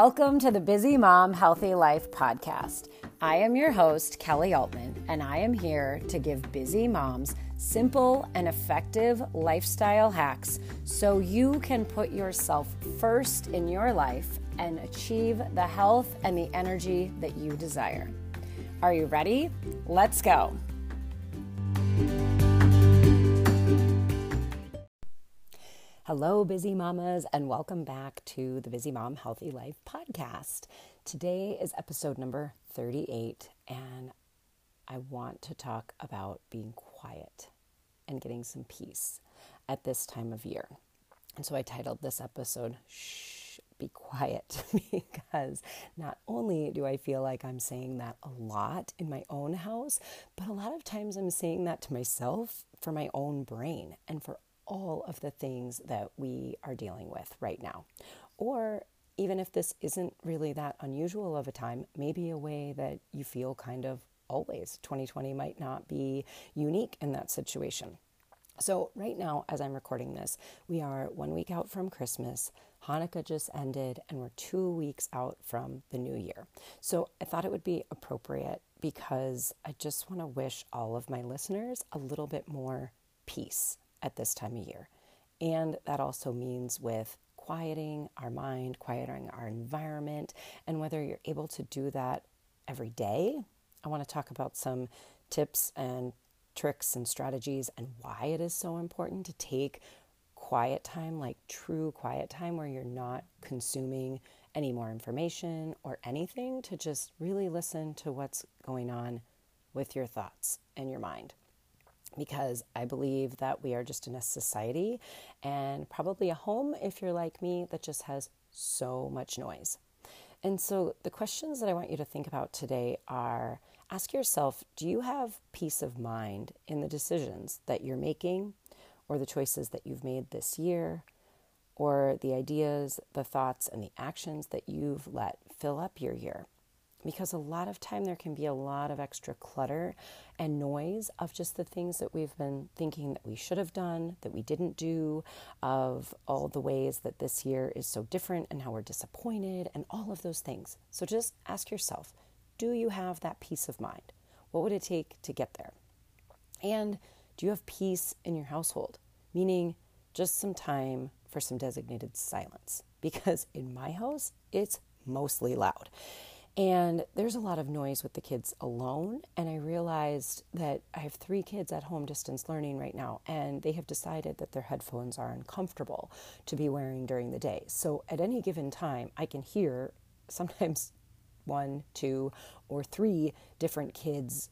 Welcome to the Busy Mom Healthy Life podcast. I am your host, Kelly Altman, and I am here to give busy moms simple and effective lifestyle hacks so you can put yourself first in your life and achieve the health and the energy that you desire. Are you ready? Let's go. Hello, busy mamas, and welcome back to the Busy Mom Healthy Life podcast. Today is episode number 38, and I want to talk about being quiet and getting some peace at this time of year. And so I titled this episode, Shh, Be Quiet, because not only do I feel like I'm saying that a lot in my own house, but a lot of times I'm saying that to myself for my own brain and for all of the things that we are dealing with right now. Or even if this isn't really that unusual of a time, maybe a way that you feel kind of always. 2020 might not be unique in that situation. So, right now, as I'm recording this, we are one week out from Christmas. Hanukkah just ended, and we're two weeks out from the new year. So, I thought it would be appropriate because I just want to wish all of my listeners a little bit more peace at this time of year. And that also means with quieting our mind, quieting our environment, and whether you're able to do that every day. I want to talk about some tips and tricks and strategies and why it is so important to take quiet time, like true quiet time, where you're not consuming any more information or anything, to just really listen to what's going on with your thoughts and your mind because I believe that we are just in a society and probably a home, if you're like me, that just has so much noise. And so, the questions that I want you to think about today are ask yourself do you have peace of mind in the decisions that you're making, or the choices that you've made this year, or the ideas, the thoughts, and the actions that you've let fill up your year? Because a lot of time there can be a lot of extra clutter and noise of just the things that we've been thinking that we should have done, that we didn't do, of all the ways that this year is so different and how we're disappointed and all of those things. So just ask yourself do you have that peace of mind? What would it take to get there? And do you have peace in your household? Meaning just some time for some designated silence. Because in my house, it's mostly loud. And there's a lot of noise with the kids alone. And I realized that I have three kids at home distance learning right now, and they have decided that their headphones are uncomfortable to be wearing during the day. So at any given time, I can hear sometimes one, two, or three different kids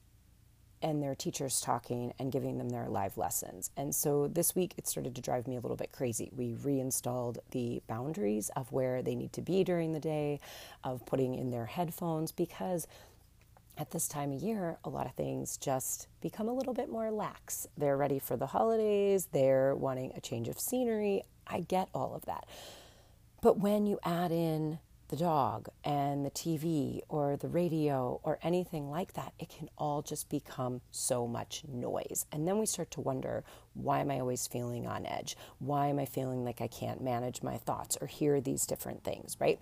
and their teachers talking and giving them their live lessons. And so this week it started to drive me a little bit crazy. We reinstalled the boundaries of where they need to be during the day, of putting in their headphones, because at this time of year, a lot of things just become a little bit more lax. They're ready for the holidays, they're wanting a change of scenery. I get all of that. But when you add in the dog and the TV or the radio or anything like that, it can all just become so much noise. And then we start to wonder why am I always feeling on edge? Why am I feeling like I can't manage my thoughts or hear these different things, right?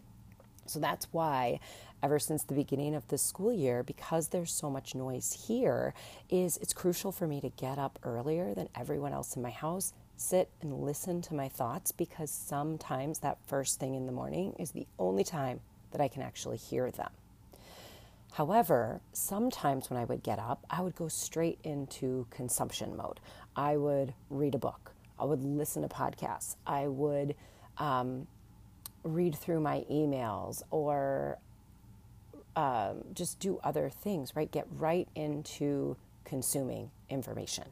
So that's why ever since the beginning of the school year because there's so much noise here is it's crucial for me to get up earlier than everyone else in my house sit and listen to my thoughts because sometimes that first thing in the morning is the only time that I can actually hear them. However, sometimes when I would get up, I would go straight into consumption mode. I would read a book, I would listen to podcasts, I would um, read through my emails or um, just do other things, right? Get right into consuming information.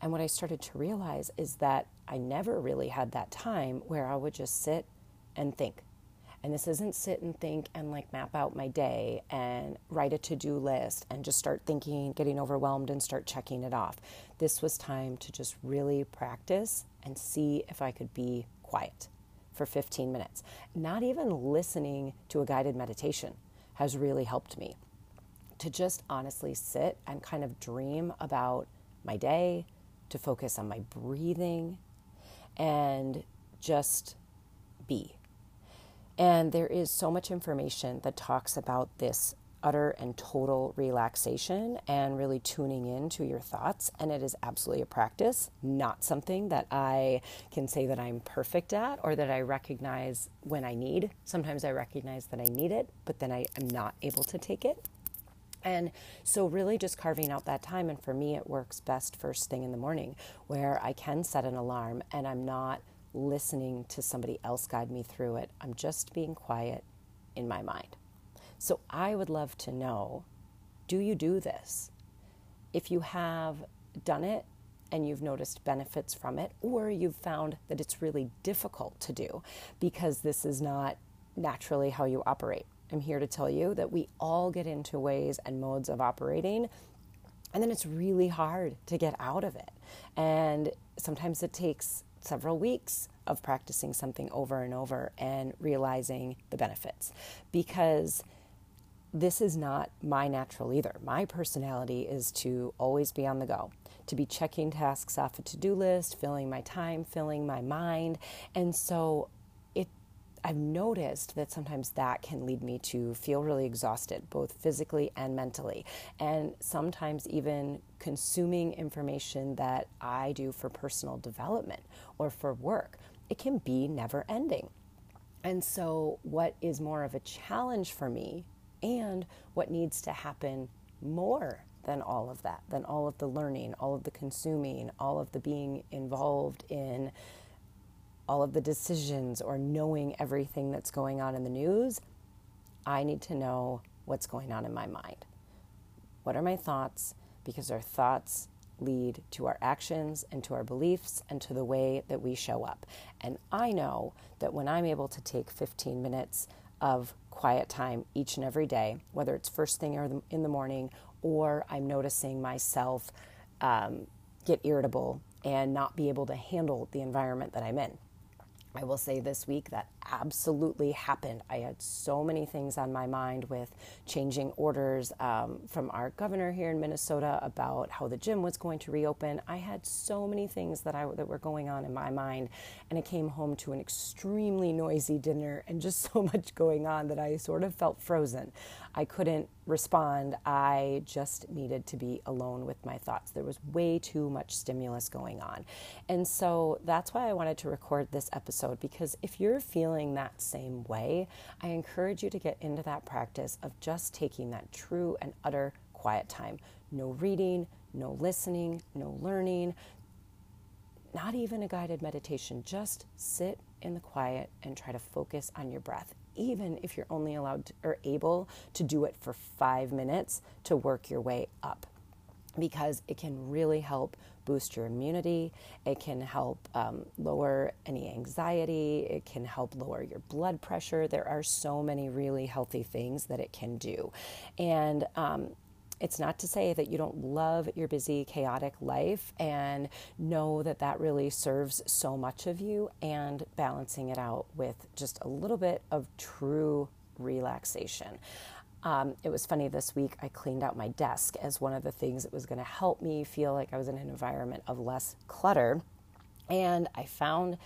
And what I started to realize is that I never really had that time where I would just sit and think. And this isn't sit and think and like map out my day and write a to do list and just start thinking, getting overwhelmed and start checking it off. This was time to just really practice and see if I could be quiet for 15 minutes. Not even listening to a guided meditation has really helped me to just honestly sit and kind of dream about my day, to focus on my breathing, and just be. And there is so much information that talks about this utter and total relaxation and really tuning in to your thoughts. And it is absolutely a practice, not something that I can say that I'm perfect at or that I recognize when I need. Sometimes I recognize that I need it, but then I am not able to take it. And so, really, just carving out that time. And for me, it works best first thing in the morning where I can set an alarm and I'm not listening to somebody else guide me through it. I'm just being quiet in my mind. So I would love to know do you do this? If you have done it and you've noticed benefits from it, or you've found that it's really difficult to do because this is not naturally how you operate. I'm here to tell you that we all get into ways and modes of operating, and then it's really hard to get out of it. And sometimes it takes several weeks of practicing something over and over and realizing the benefits because this is not my natural either. My personality is to always be on the go, to be checking tasks off a to do list, filling my time, filling my mind. And so I've noticed that sometimes that can lead me to feel really exhausted, both physically and mentally. And sometimes even consuming information that I do for personal development or for work, it can be never ending. And so, what is more of a challenge for me and what needs to happen more than all of that, than all of the learning, all of the consuming, all of the being involved in all of the decisions or knowing everything that's going on in the news. I need to know what's going on in my mind. What are my thoughts? Because our thoughts lead to our actions and to our beliefs and to the way that we show up. And I know that when I'm able to take 15 minutes of quiet time each and every day, whether it's first thing in the morning, or I'm noticing myself um, get irritable and not be able to handle the environment that I'm in. I will say this week that absolutely happened. I had so many things on my mind with changing orders um, from our governor here in Minnesota about how the gym was going to reopen. I had so many things that I that were going on in my mind, and I came home to an extremely noisy dinner and just so much going on that I sort of felt frozen. I couldn't respond. I just needed to be alone with my thoughts. There was way too much stimulus going on. And so that's why I wanted to record this episode because if you're feeling that same way, I encourage you to get into that practice of just taking that true and utter quiet time. No reading, no listening, no learning, not even a guided meditation. Just sit in the quiet and try to focus on your breath even if you're only allowed to, or able to do it for five minutes to work your way up because it can really help boost your immunity. It can help um, lower any anxiety. It can help lower your blood pressure. There are so many really healthy things that it can do. And um, it's not to say that you don't love your busy, chaotic life and know that that really serves so much of you and balancing it out with just a little bit of true relaxation. Um, it was funny this week, I cleaned out my desk as one of the things that was going to help me feel like I was in an environment of less clutter. And I found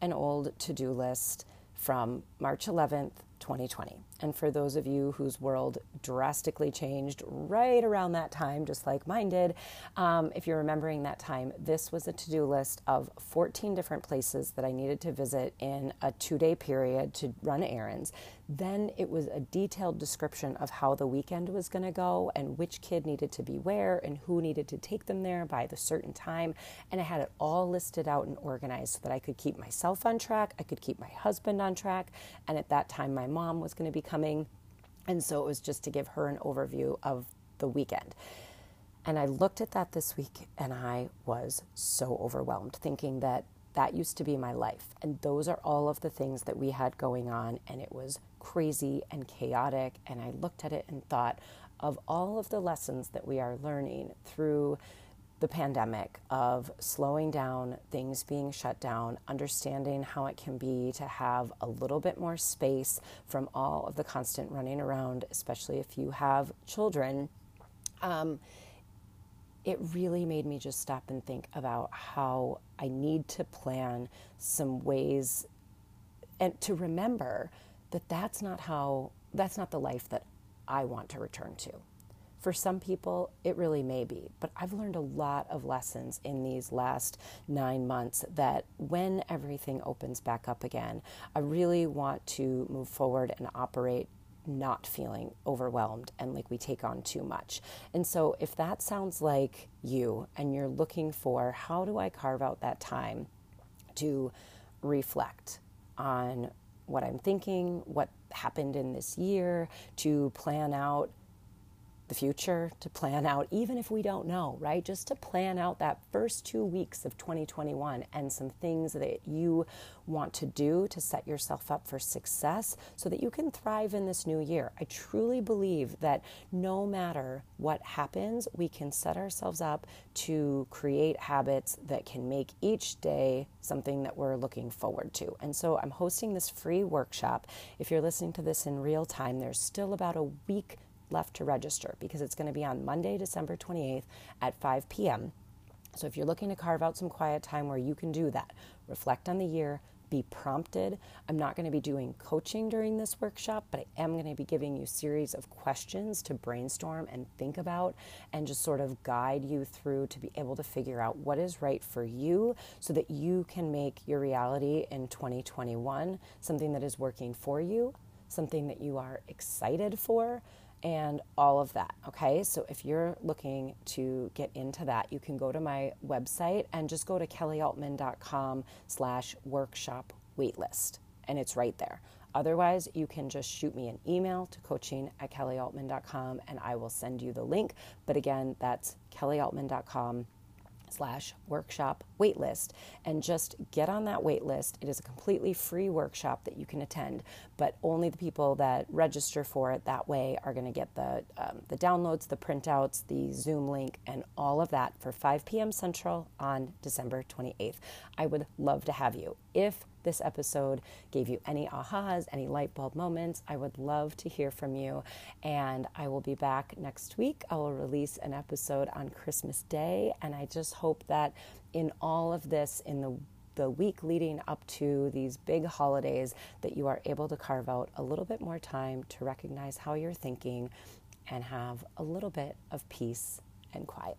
an old to do list from March 11th 2020. And for those of you whose world drastically changed right around that time, just like mine did, um, if you're remembering that time, this was a to do list of 14 different places that I needed to visit in a two day period to run errands. Then it was a detailed description of how the weekend was going to go and which kid needed to be where and who needed to take them there by the certain time. And I had it all listed out and organized so that I could keep myself on track, I could keep my husband on track. And at that time, my mom was going to be coming. And so it was just to give her an overview of the weekend. And I looked at that this week and I was so overwhelmed, thinking that that used to be my life. And those are all of the things that we had going on. And it was crazy and chaotic. And I looked at it and thought of all of the lessons that we are learning through the pandemic of slowing down, things being shut down, understanding how it can be to have a little bit more space from all of the constant running around, especially if you have children. Um, it really made me just stop and think about how I need to plan some ways and to remember that that's not how, that's not the life that I want to return to. For some people, it really may be, but I've learned a lot of lessons in these last nine months that when everything opens back up again, I really want to move forward and operate not feeling overwhelmed and like we take on too much. And so, if that sounds like you and you're looking for how do I carve out that time to reflect on what I'm thinking, what happened in this year, to plan out the future, to plan out, even if we don't know, right? Just to plan out that first two weeks of 2021 and some things that you want to do to set yourself up for success so that you can thrive in this new year. I truly believe that no matter what happens, we can set ourselves up to create habits that can make each day something that we're looking forward to. And so I'm hosting this free workshop. If you're listening to this in real time, there's still about a week left to register because it's going to be on Monday, December 28th at 5 p.m. So if you're looking to carve out some quiet time where you can do that, reflect on the year, be prompted. I'm not going to be doing coaching during this workshop, but I am going to be giving you series of questions to brainstorm and think about and just sort of guide you through to be able to figure out what is right for you so that you can make your reality in 2021 something that is working for you, something that you are excited for, and all of that. Okay, so if you're looking to get into that, you can go to my website and just go to kellyaltman.com slash workshop waitlist, and it's right there. Otherwise, you can just shoot me an email to coaching at kellyaltman.com and I will send you the link. But again, that's kellyaltman.com slash workshop waitlist and just get on that waitlist. It is a completely free workshop that you can attend, but only the people that register for it that way are going to get the um, the downloads, the printouts, the Zoom link, and all of that for 5 p.m. Central on December 28th. I would love to have you. If this episode gave you any ahas, any light bulb moments, I would love to hear from you. And I will be back next week. I will release an episode on Christmas Day. And I just hope that in all of this, in the the week leading up to these big holidays that you are able to carve out a little bit more time to recognize how you're thinking and have a little bit of peace and quiet.